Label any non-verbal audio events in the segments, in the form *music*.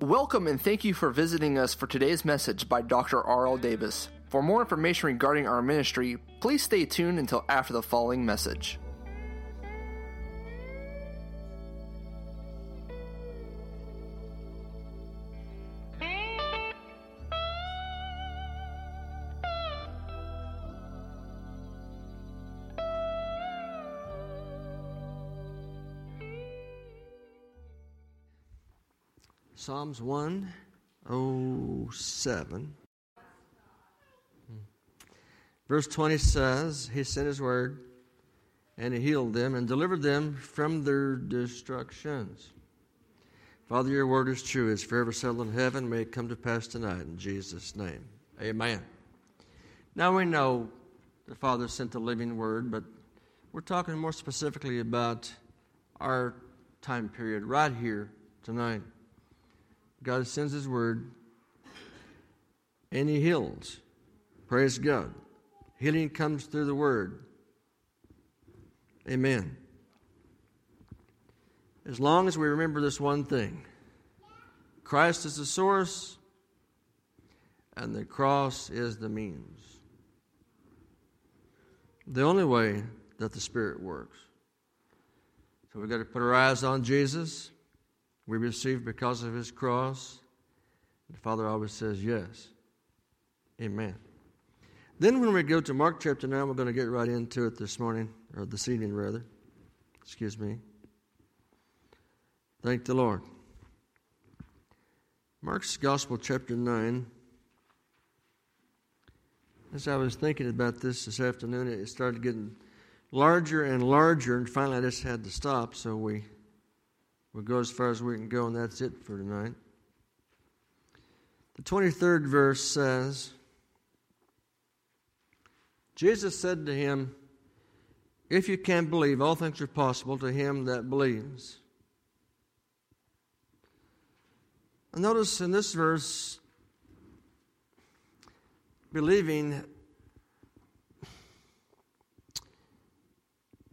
Welcome and thank you for visiting us for today's message by Dr. R.L. Davis. For more information regarding our ministry, please stay tuned until after the following message. Psalms 107. Verse 20 says, He sent His word, and He healed them and delivered them from their destructions. Father, your word is true. It's forever settled in heaven. May it come to pass tonight in Jesus' name. Amen. Now we know the Father sent the living word, but we're talking more specifically about our time period right here tonight. God sends His word and He heals. Praise God. Healing comes through the word. Amen. As long as we remember this one thing Christ is the source, and the cross is the means. The only way that the Spirit works. So we've got to put our eyes on Jesus we receive because of his cross. The Father always says yes. Amen. Then when we go to Mark chapter 9, we're going to get right into it this morning, or this evening rather. Excuse me. Thank the Lord. Mark's Gospel, chapter 9. As I was thinking about this this afternoon, it started getting larger and larger, and finally I just had to stop, so we We'll go as far as we can go, and that's it for tonight. The 23rd verse says Jesus said to him, If you can believe, all things are possible to him that believes. And notice in this verse, believing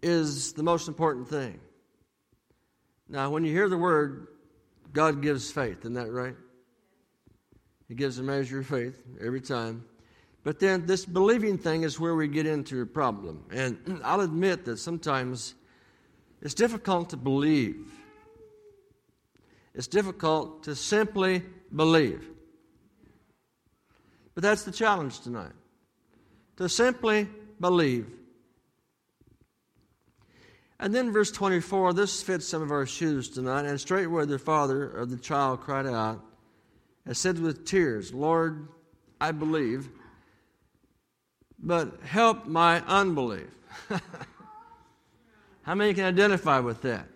is the most important thing. Now, when you hear the word, God gives faith, isn't that right? He gives a measure of faith every time. But then this believing thing is where we get into a problem. And *clears throat* I'll admit that sometimes it's difficult to believe. It's difficult to simply believe. But that's the challenge tonight. To simply believe. And then verse 24, this fits some of our shoes tonight. And straightway the father of the child cried out and said with tears, Lord, I believe, but help my unbelief. *laughs* How many can identify with that?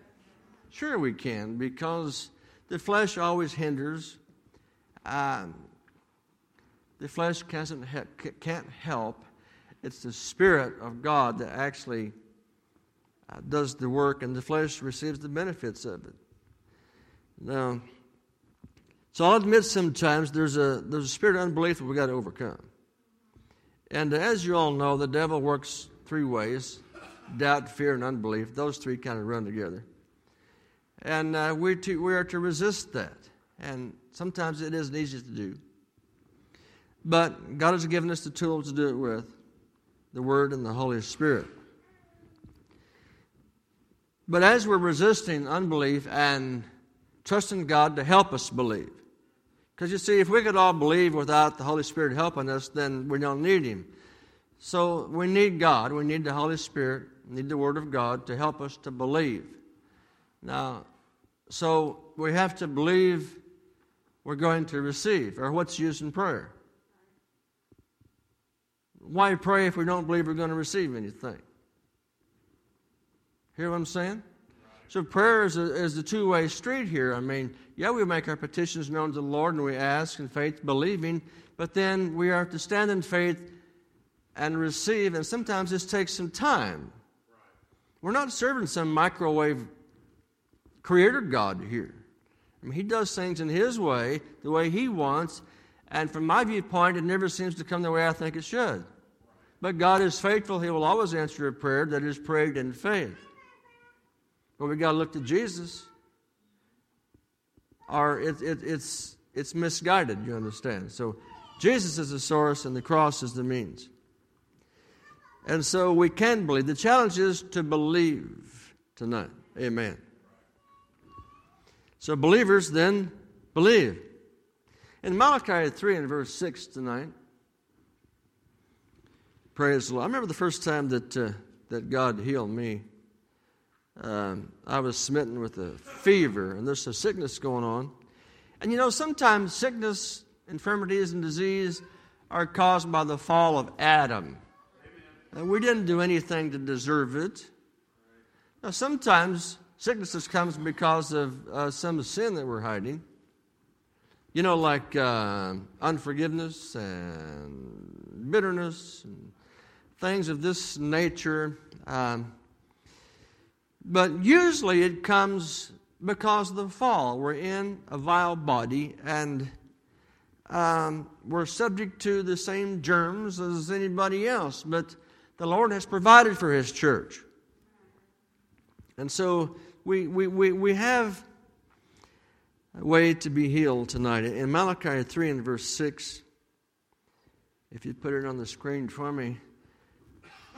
Sure, we can, because the flesh always hinders. Um, the flesh can't, can't help. It's the Spirit of God that actually does the work, and the flesh receives the benefits of it. Now, so I'll admit sometimes there's a there's a spirit of unbelief that we've got to overcome. And as you all know, the devil works three ways doubt, fear, and unbelief. Those three kind of run together. And uh, we're to, we are to resist that. And sometimes it isn't easy to do. But God has given us the tools to do it with the Word and the Holy Spirit. But as we're resisting unbelief and trusting God to help us believe, because you see, if we could all believe without the Holy Spirit helping us, then we don't need Him. So we need God, we need the Holy Spirit, need the Word of God to help us to believe. Now, so we have to believe we're going to receive, or what's used in prayer. Why pray if we don't believe we're going to receive anything? You hear what I'm saying? So prayer is a, is a two way street here. I mean, yeah, we make our petitions known to the Lord and we ask in faith, believing, but then we are to stand in faith and receive, and sometimes this takes some time. We're not serving some microwave creator God here. I mean, He does things in His way, the way He wants, and from my viewpoint, it never seems to come the way I think it should. But God is faithful. He will always answer a prayer that is prayed in faith. But we got to look to Jesus. Or it, it, it's it's misguided. You understand? So Jesus is the source, and the cross is the means. And so we can believe. The challenge is to believe tonight. Amen. So believers then believe. In Malachi 3 and verse 6 tonight, praise the Lord. I remember the first time that, uh, that God healed me. Um, I was smitten with a fever, and there's a sickness going on. And you know, sometimes sickness, infirmities, and disease are caused by the fall of Adam. And we didn't do anything to deserve it. Now, sometimes sicknesses comes because of uh, some sin that we're hiding. You know, like uh, unforgiveness and bitterness and things of this nature. Um, but usually it comes because of the fall. We're in a vile body and um, we're subject to the same germs as anybody else, but the Lord has provided for His church. And so we, we, we, we have a way to be healed tonight. In Malachi 3 and verse 6, if you put it on the screen for me,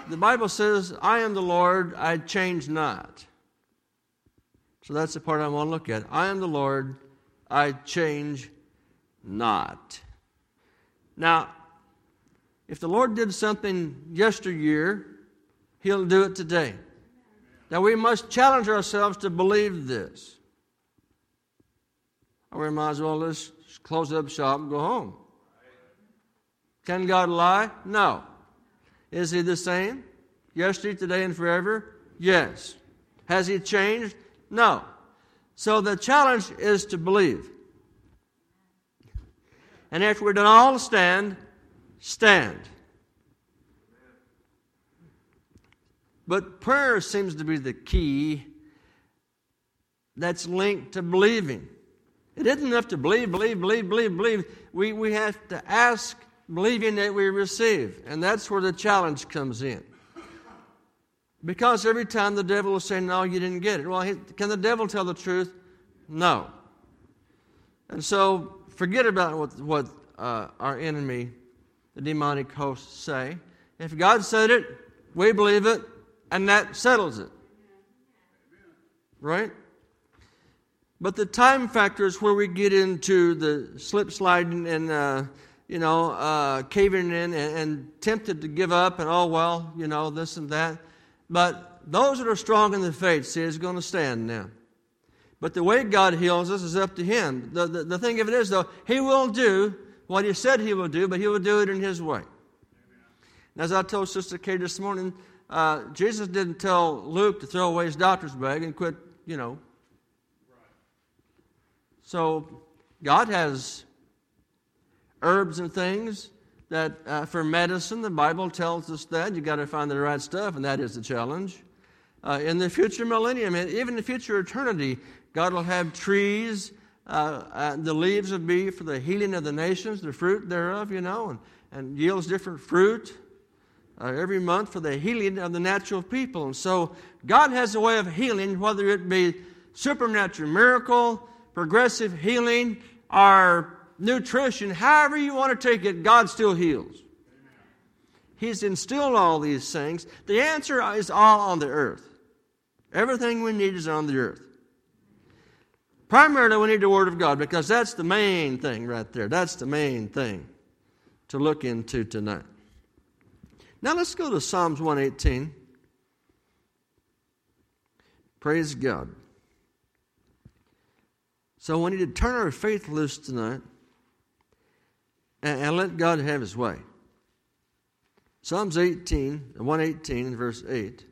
the Bible says, I am the Lord, I change not. So that's the part I want to look at. I am the Lord, I change not. Now, if the Lord did something yesteryear, He'll do it today. Now, we must challenge ourselves to believe this. Or we might as well just close up shop and go home. Can God lie? No. Is He the same? Yesterday, today, and forever? Yes. Has He changed? No. So the challenge is to believe. And after we're done all stand, stand. But prayer seems to be the key that's linked to believing. It isn't enough to believe, believe, believe, believe, believe. We, we have to ask, believing that we receive. And that's where the challenge comes in. Because every time the devil will say, No, you didn't get it. Well, can the devil tell the truth? No. And so forget about what, what uh, our enemy, the demonic hosts, say. If God said it, we believe it, and that settles it. Right? But the time factor is where we get into the slip sliding and, uh, you know, uh, caving in and, and tempted to give up and, oh, well, you know, this and that. But those that are strong in the faith, see, is going to stand now. But the way God heals us is up to Him. The, the, the thing of it is, though, He will do what He said He will do, but He will do it in His way. And as I told Sister Kay this morning, uh, Jesus didn't tell Luke to throw away his doctor's bag and quit, you know. So God has herbs and things that uh, for medicine, the Bible tells us that. You've got to find the right stuff, and that is the challenge. Uh, in the future millennium, and even the future eternity, God will have trees. Uh, uh, the leaves will be for the healing of the nations, the fruit thereof, you know, and, and yields different fruit uh, every month for the healing of the natural people. And so God has a way of healing, whether it be supernatural miracle, progressive healing, or nutrition, however you want to take it, God still heals. He's instilled all these things. The answer is all on the earth. Everything we need is on the earth. Primarily, we need the Word of God because that's the main thing right there. That's the main thing to look into tonight. Now let's go to Psalms 118. Praise God. So we need to turn our faith loose tonight and, and let God have his way. Psalms 18, 118, verse 8.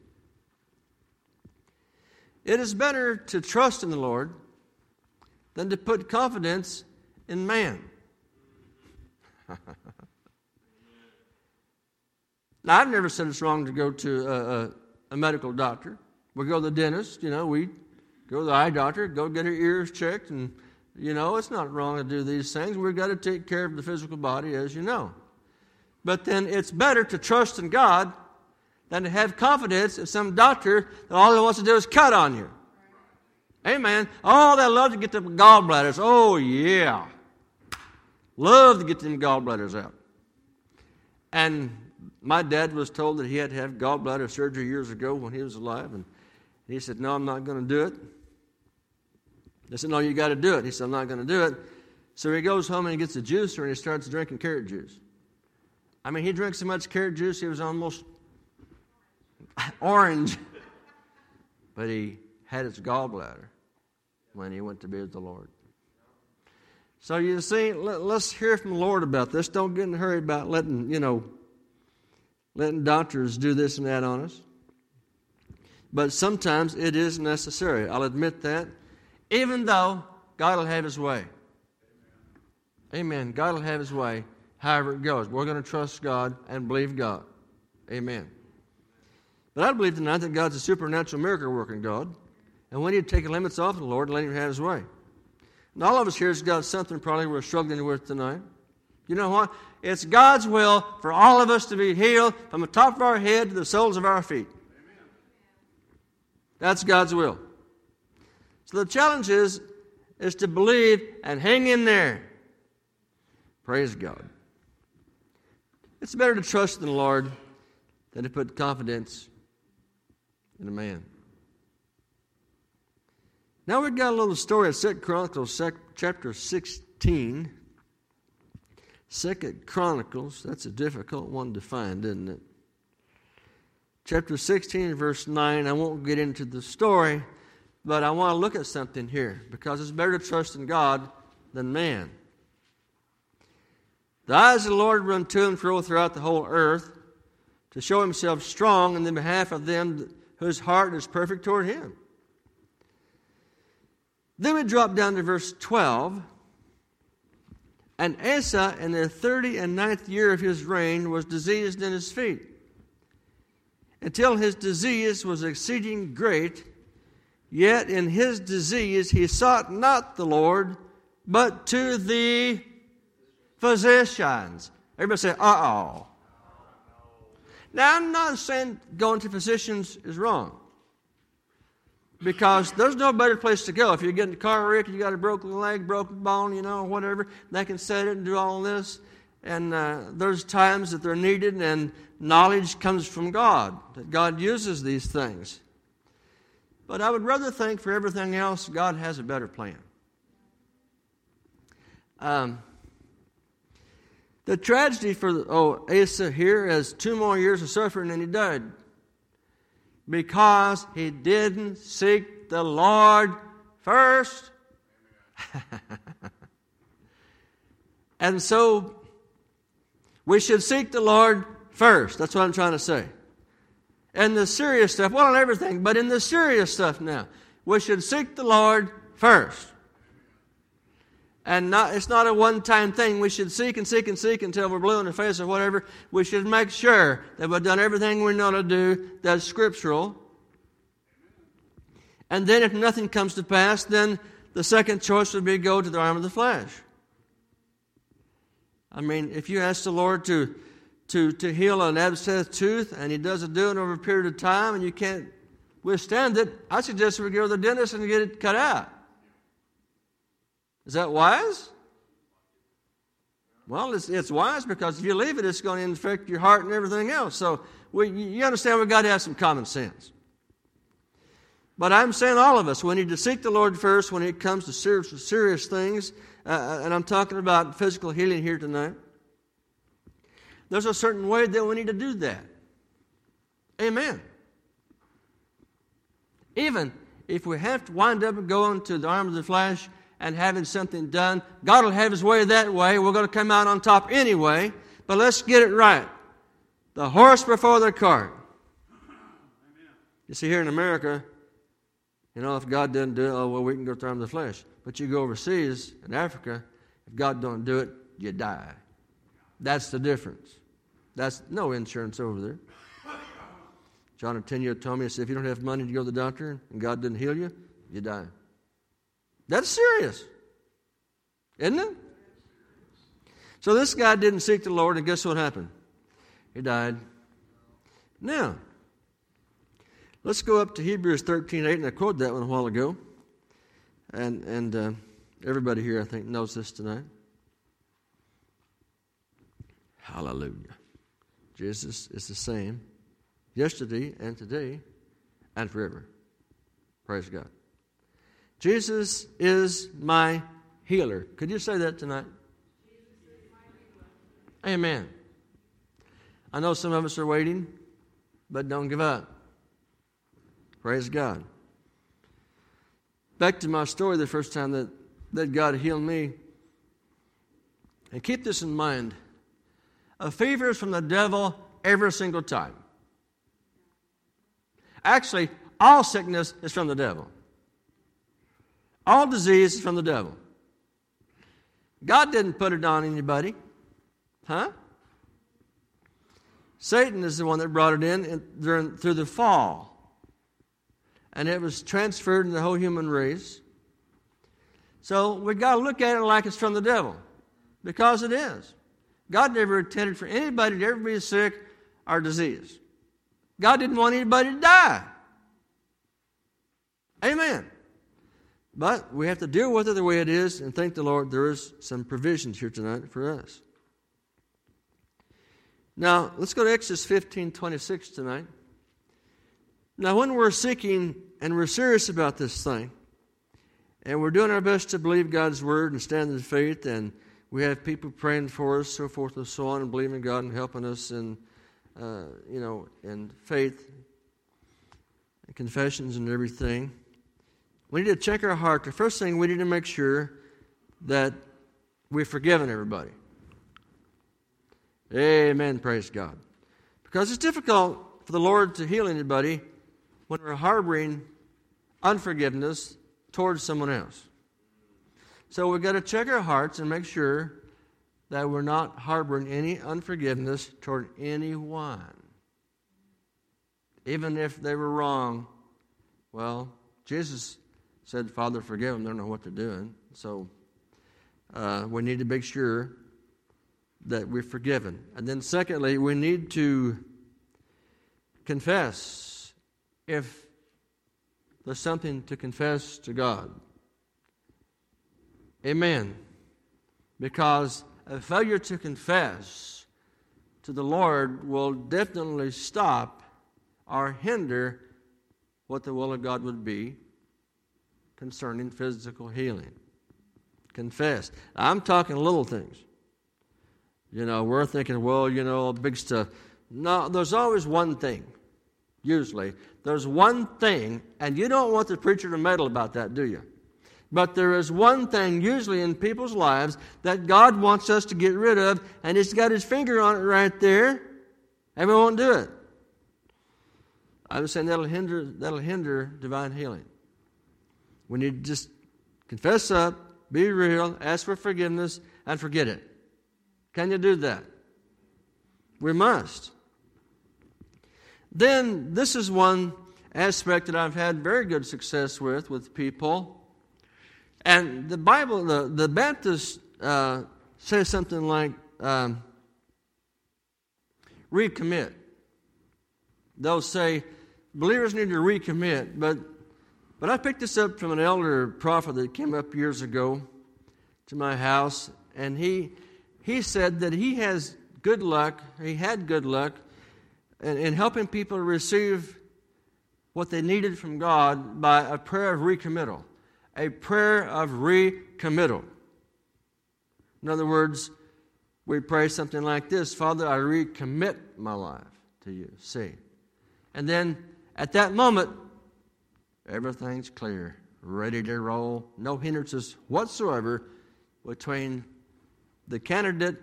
It is better to trust in the Lord than to put confidence in man. *laughs* now, I've never said it's wrong to go to a, a, a, medical doctor. We go to the dentist, you know, we go to the eye doctor, go get our ears checked, and you know, it's not wrong to do these things. We've got to take care of the physical body, as you know. But then it's better to trust in God than to have confidence in some doctor that all he wants to do is cut on you. Amen. Oh, they love to get the gallbladders. Oh, yeah. Love to get them gallbladders out. And my dad was told that he had to have gallbladder surgery years ago when he was alive. And he said, No, I'm not going to do it. I said, No, you got to do it. He said, I'm not going to do it. So he goes home and he gets a juicer and he starts drinking carrot juice. I mean, he drank so much carrot juice, he was almost *laughs* orange. but he had his gallbladder when he went to be with the Lord. So you see, let, us hear from the Lord about this. Don't get in a hurry about letting, you know, letting doctors do this and that on us. But sometimes it is necessary. I'll admit that. Even though God will have his way. Amen. God will have his way however it goes. We're going to trust God and believe God. Amen. But I believe tonight that God's a supernatural miracle working God. And we need to take the limits off of the Lord and let Him have His way. And all of us here has got something probably we're struggling with tonight. You know what? It's God's will for all of us to be healed from the top of our head to the soles of our feet. That's God's will. So the challenge is, is to believe and hang in there. Praise God. It's better to trust in the Lord than to put confidence in a man. Now we've got a little story of Second Chronicles chapter 16. Second Chronicles, that's a difficult one to find, isn't it? Chapter 16, verse 9. I won't get into the story, but I want to look at something here because it's better to trust in God than man. The eyes of the Lord run to and fro throughout the whole earth to show himself strong in the behalf of them whose heart is perfect toward him. Then we drop down to verse 12. And Asa, in the thirty and ninth year of his reign, was diseased in his feet, until his disease was exceeding great. Yet in his disease he sought not the Lord, but to the physicians. Everybody say, uh oh. Now, I'm not saying going to physicians is wrong. Because there's no better place to go. If you get in a car wreck, you got a broken leg, broken bone, you know, whatever, they can set it and do all this. And uh, there's times that they're needed, and knowledge comes from God, that God uses these things. But I would rather think for everything else, God has a better plan. Um, the tragedy for oh, Asa here is two more years of suffering and he died because he didn't seek the Lord first. *laughs* and so we should seek the Lord first. That's what I'm trying to say. And the serious stuff, well, on everything, but in the serious stuff now, we should seek the Lord first. And not, it's not a one time thing. We should seek and seek and seek until we're blue in the face or whatever. We should make sure that we've done everything we know to do that's scriptural. And then, if nothing comes to pass, then the second choice would be go to the arm of the flesh. I mean, if you ask the Lord to, to, to heal an abscessed tooth and He doesn't do it over a period of time and you can't withstand it, I suggest we go to the dentist and get it cut out. Is that wise? Well, it's, it's wise because if you leave it, it's going to infect your heart and everything else. So we, you understand we've got to have some common sense. But I'm saying all of us, we need to seek the Lord first when it comes to serious, serious things. Uh, uh, and I'm talking about physical healing here tonight. There's a certain way that we need to do that. Amen. Even if we have to wind up going to the arm of the flesh and having something done. God will have His way that way. We're going to come out on top anyway, but let's get it right. The horse before the cart. You see, here in America, you know, if God doesn't do it, oh, well, we can go through the flesh. But you go overseas in Africa, if God don't do it, you die. That's the difference. That's no insurance over there. John of 10 year told me, he said, if you don't have money to go to the doctor and God didn't heal you, you die. That's serious, isn't it? So this guy didn't seek the Lord, and guess what happened? He died. Now, let's go up to Hebrews 13 8, and I quoted that one a while ago. And, and uh, everybody here, I think, knows this tonight. Hallelujah. Jesus is the same yesterday and today and forever. Praise God. Jesus is my healer. Could you say that tonight? Amen. I know some of us are waiting, but don't give up. Praise God. Back to my story the first time that, that God healed me. And keep this in mind a fever is from the devil every single time. Actually, all sickness is from the devil. All disease is from the devil. God didn't put it on anybody. Huh? Satan is the one that brought it in during, through the fall. And it was transferred in the whole human race. So we got to look at it like it's from the devil, because it is. God never intended for anybody to ever be sick or diseased. God didn't want anybody to die. Amen. But we have to deal with it the way it is and thank the Lord there is some provisions here tonight for us. Now, let's go to Exodus 15 26 tonight. Now, when we're seeking and we're serious about this thing, and we're doing our best to believe God's word and stand in faith, and we have people praying for us, so forth and so on, and believing God and helping us in, uh, you know, in faith, and confessions and everything. We need to check our heart. The first thing we need to make sure that we've forgiven everybody. Amen. Praise God. Because it's difficult for the Lord to heal anybody when we're harboring unforgiveness towards someone else. So we've got to check our hearts and make sure that we're not harboring any unforgiveness toward anyone. Even if they were wrong, well, Jesus said, Father, forgive them. They don't know what they're doing. So uh, we need to make sure that we're forgiven. And then, secondly, we need to confess if there's something to confess to God. Amen. Because a failure to confess to the Lord will definitely stop or hinder what the will of God would be concerning physical healing. Confess. I'm talking little things. You know, we're thinking, well, you know, big stuff. No, there's always one thing, usually. There's one thing, and you don't want the preacher to meddle about that, do you? But there is one thing, usually in people's lives, that God wants us to get rid of, and He's got His finger on it right there, and we won't do it. I was saying that'll hinder, that'll hinder divine healing. We need to just confess up, be real, ask for forgiveness, and forget it. Can you do that? We must. Then, this is one aspect that I've had very good success with with people. And the Bible, the, the Baptist uh, says something like um, recommit. They'll say believers need to recommit, but but I picked this up from an elder prophet that came up years ago to my house, and he he said that he has good luck, he had good luck in, in helping people receive what they needed from God by a prayer of recommittal. A prayer of recommittal. In other words, we pray something like this Father, I recommit my life to you. See? And then at that moment, Everything's clear, ready to roll, no hindrances whatsoever between the candidate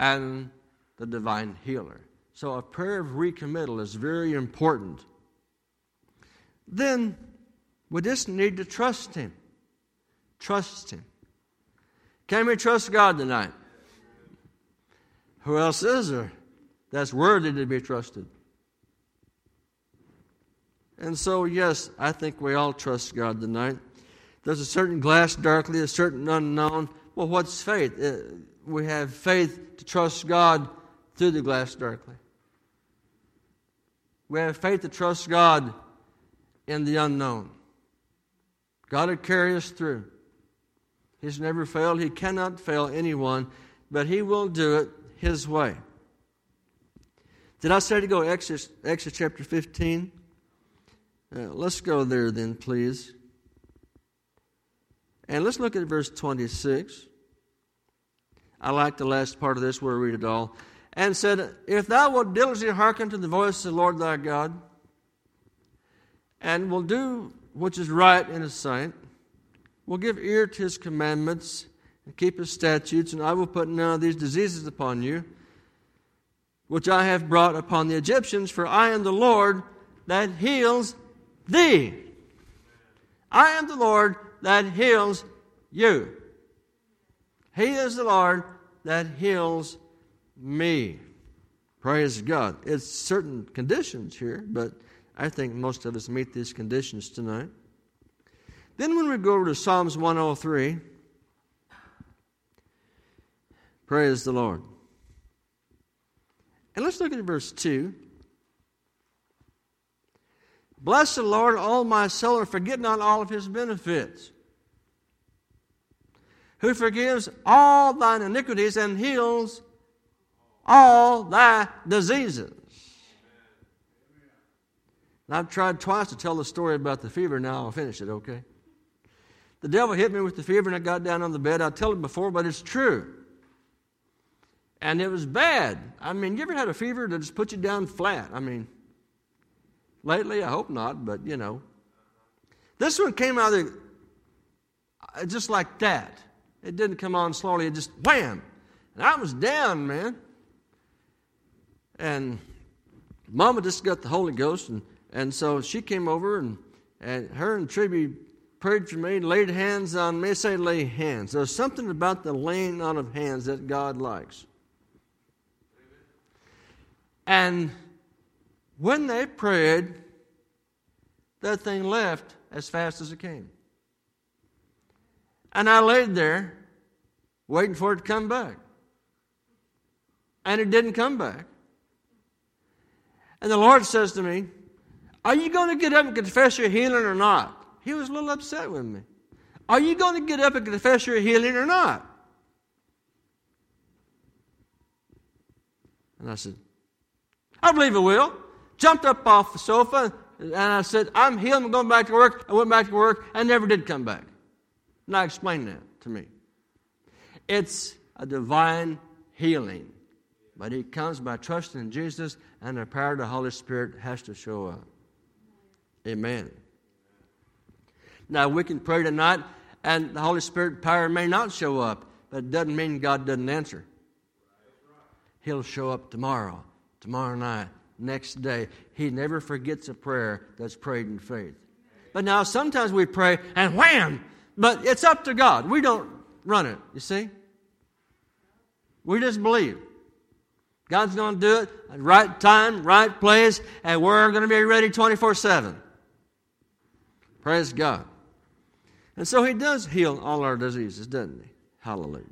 and the divine healer. So a prayer of recommittal is very important. Then we just need to trust Him. Trust Him. Can we trust God tonight? Who else is there that's worthy to be trusted? And so, yes, I think we all trust God tonight. There's a certain glass darkly, a certain unknown. Well, what's faith? Uh, we have faith to trust God through the glass darkly. We have faith to trust God in the unknown. God will carry us through. He's never failed. He cannot fail anyone, but He will do it His way. Did I say to go Exodus, Exodus chapter 15? Uh, let's go there then, please. And let's look at verse 26. I like the last part of this where we read it all. And said, If thou wilt diligently hearken to the voice of the Lord thy God, and will do which is right in his sight, will give ear to his commandments, and keep his statutes, and I will put none of these diseases upon you which I have brought upon the Egyptians, for I am the Lord that heals thee. I am the Lord that heals you. He is the Lord that heals me. Praise God. It's certain conditions here, but I think most of us meet these conditions tonight. Then, when we go over to Psalms 103, praise the Lord. And let's look at verse 2. Bless the Lord, all my soul, and forget not all of his benefits. Who forgives all thine iniquities and heals all thy diseases. And I've tried twice to tell the story about the fever. Now I'll finish it, okay? The devil hit me with the fever and I got down on the bed. I've told it before, but it's true and it was bad. I mean, you ever had a fever that just put you down flat? I mean, lately, I hope not, but you know. This one came out of the, uh, just like that. It didn't come on slowly, it just wham. And I was down, man. And Mama just got the Holy Ghost, and, and so she came over, and, and her and Tribby prayed for me, laid hands on me. Say, lay hands. There's something about the laying on of hands that God likes. And when they prayed, that thing left as fast as it came. And I laid there waiting for it to come back. And it didn't come back. And the Lord says to me, Are you going to get up and confess your healing or not? He was a little upset with me. Are you going to get up and confess your healing or not? And I said, I believe it will. Jumped up off the sofa and I said, I'm healed. I'm going back to work. I went back to work. I never did come back. And I explained that to me. It's a divine healing, but it comes by trusting in Jesus, and the power of the Holy Spirit has to show up. Amen. Now, we can pray tonight, and the Holy Spirit power may not show up, but it doesn't mean God doesn't answer. He'll show up tomorrow tomorrow night, next day. He never forgets a prayer that's prayed in faith. But now sometimes we pray and wham! But it's up to God. We don't run it, you see? We just believe. God's going to do it at right time, right place, and we're going to be ready 24 7. Praise God. And so He does heal all our diseases, doesn't He? Hallelujah.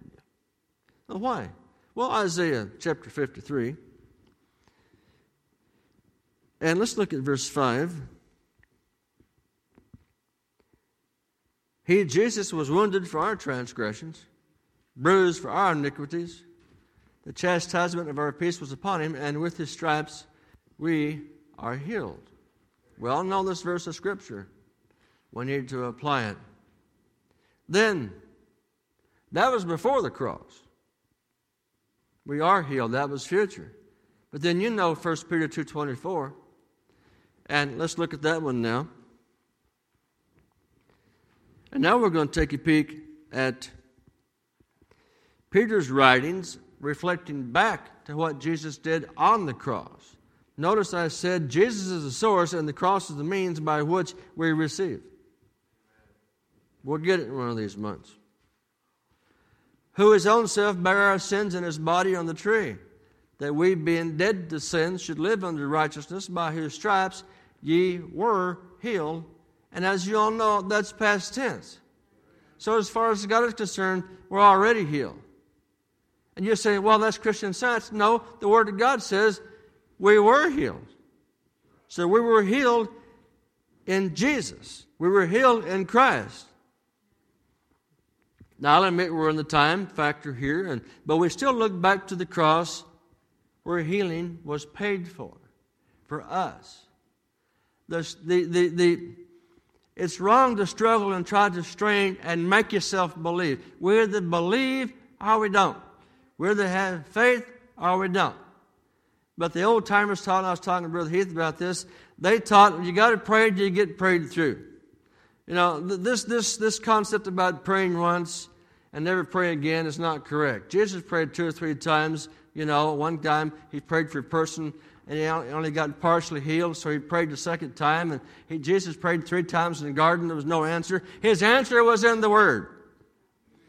Well, why? Well, Isaiah chapter 53. And let's look at verse 5. He, Jesus, was wounded for our transgressions, bruised for our iniquities. The chastisement of our peace was upon him, and with his stripes we are healed. We all know this verse of Scripture. We need to apply it. Then, that was before the cross. We are healed. That was future. But then you know 1 Peter 2.24 and let's look at that one now. And now we're going to take a peek at Peter's writings reflecting back to what Jesus did on the cross. Notice I said Jesus is the source and the cross is the means by which we receive. We'll get it in one of these months. Who his own self bare our sins in his body on the tree that we, being dead to sin, should live under righteousness, by whose stripes ye were healed. And as you all know, that's past tense. So, as far as God is concerned, we're already healed. And you're saying, well, that's Christian science. No, the Word of God says we were healed. So, we were healed in Jesus, we were healed in Christ. Now, I'll admit we're in the time factor here, and, but we still look back to the cross where healing was paid for, for us. The, the, the, the, it's wrong to struggle and try to strain and make yourself believe. We're either believe or we don't. We're either have faith or we don't. But the old timers taught, I was talking to Brother Heath about this, they taught you got to pray till you get prayed through. You know, this, this, this concept about praying once and never pray again is not correct. Jesus prayed two or three times. You know, one time he prayed for a person and he only got partially healed, so he prayed the second time. And he, Jesus prayed three times in the garden. There was no answer. His answer was in the Word.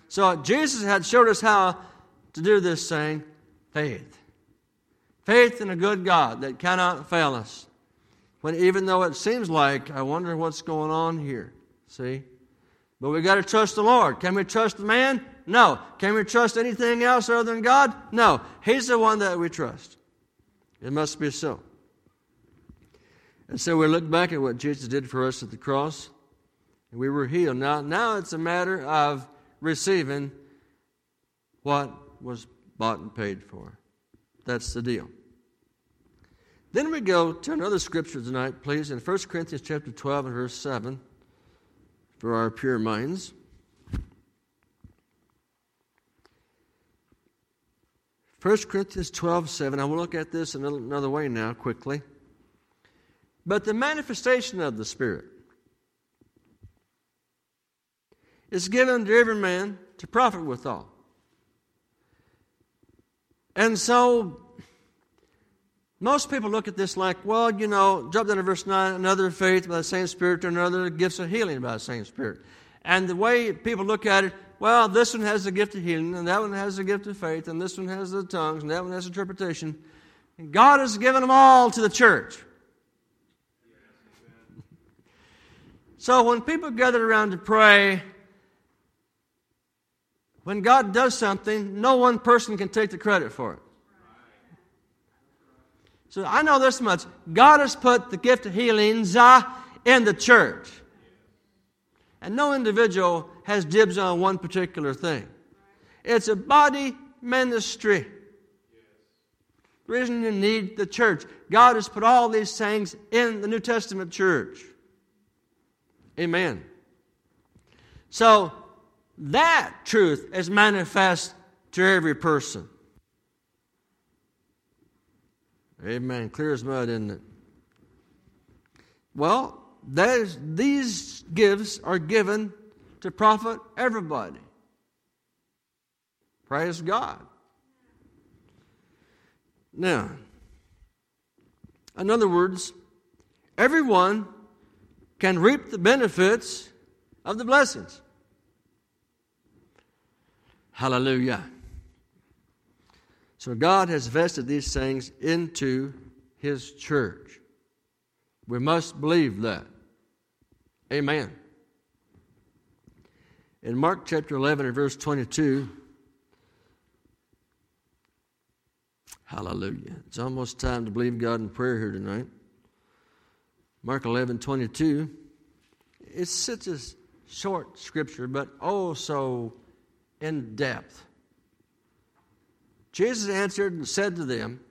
So Jesus had showed us how to do this thing faith. Faith in a good God that cannot fail us. When even though it seems like, I wonder what's going on here. See? But we got to trust the Lord. Can we trust the man? No. Can we trust anything else other than God? No. He's the one that we trust. It must be so. And so we look back at what Jesus did for us at the cross, and we were healed. Now, now it's a matter of receiving what was bought and paid for. That's the deal. Then we go to another scripture tonight, please, in 1 Corinthians chapter 12 and verse 7 for our pure minds. First Corinthians 12, 7. I will look at this another way now, quickly. But the manifestation of the Spirit is given to every man to profit withal. And so most people look at this like, well, you know, jump down to verse 9, another faith by the same Spirit to another, gifts of healing by the same Spirit. And the way people look at it, well, this one has the gift of healing, and that one has the gift of faith, and this one has the tongues, and that one has interpretation. And God has given them all to the church. *laughs* so when people gather around to pray, when God does something, no one person can take the credit for it. So I know this much God has put the gift of healings uh, in the church. And no individual has dibs on one particular thing. It's a body ministry. The reason you need the church. God has put all these things in the New Testament church. Amen. So that truth is manifest to every person. Amen. Clear as mud, isn't it? Well, these gifts are given to profit everybody. Praise God. Now, in other words, everyone can reap the benefits of the blessings. Hallelujah. So God has vested these things into His church. We must believe that. Amen. In Mark chapter 11 and verse 22, hallelujah. It's almost time to believe God in prayer here tonight. Mark 11 22. It's such a short scripture, but oh so in depth. Jesus answered and said to them,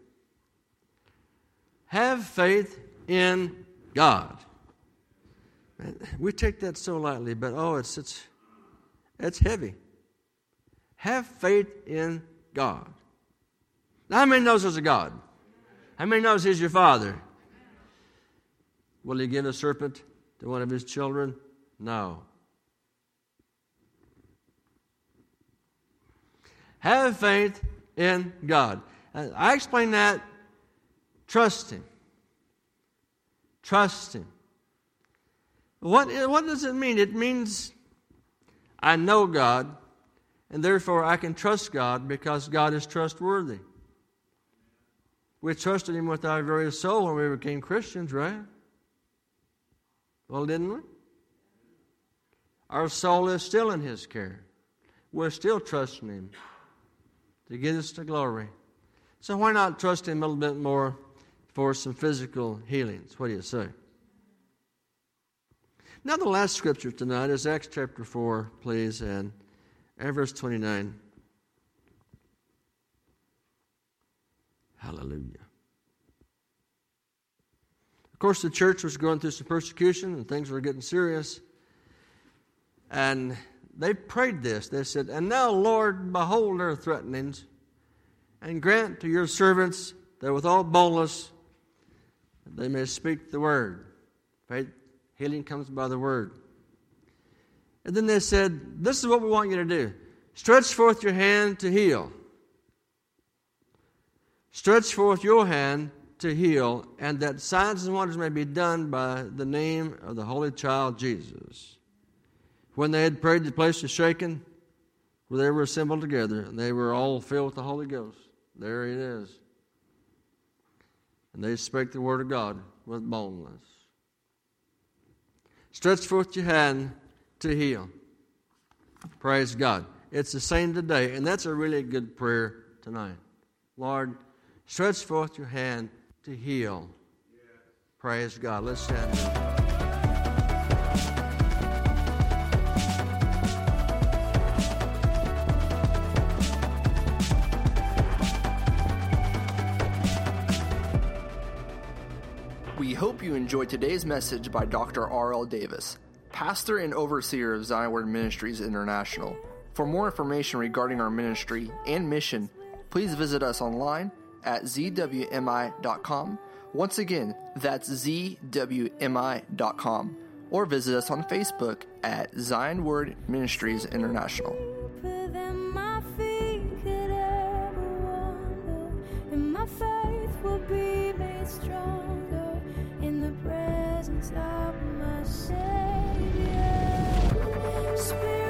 Have faith in God. we take that so lightly, but oh, it's, it's, it's heavy. Have faith in God. Now, how many knows there's a God? How many knows He's your Father? Will He give a serpent to one of His children? No. Have faith in God. I explain that trust Him. Trust Him. What, what does it mean? It means I know God, and therefore I can trust God because God is trustworthy. We trusted Him with our very soul when we became Christians, right? Well, didn't we? Our soul is still in His care. We're still trusting Him to get us to glory. So why not trust Him a little bit more for some physical healings? What do you say? Now, the last scripture tonight is Acts chapter 4, please, and and verse 29. Hallelujah. Of course, the church was going through some persecution and things were getting serious. And they prayed this. They said, And now, Lord, behold their threatenings, and grant to your servants that with all boldness they may speak the word. Faith, healing comes by the word. And then they said, This is what we want you to do stretch forth your hand to heal. Stretch forth your hand to heal, and that signs and wonders may be done by the name of the Holy Child Jesus. When they had prayed, the place was shaken, where they were assembled together, and they were all filled with the Holy Ghost. There it is. And they spake the word of God with boldness. Stretch forth your hand to heal. Praise God. It's the same today, and that's a really good prayer tonight. Lord, stretch forth your hand to heal. Praise God. Let's stand. Enjoyed today's message by Dr. R.L. Davis, pastor and overseer of Zion Word Ministries International. For more information regarding our ministry and mission, please visit us online at zwmi.com. Once again, that's zwmi.com. Or visit us on Facebook at Zion Word Ministries International. Of my Savior. Spirit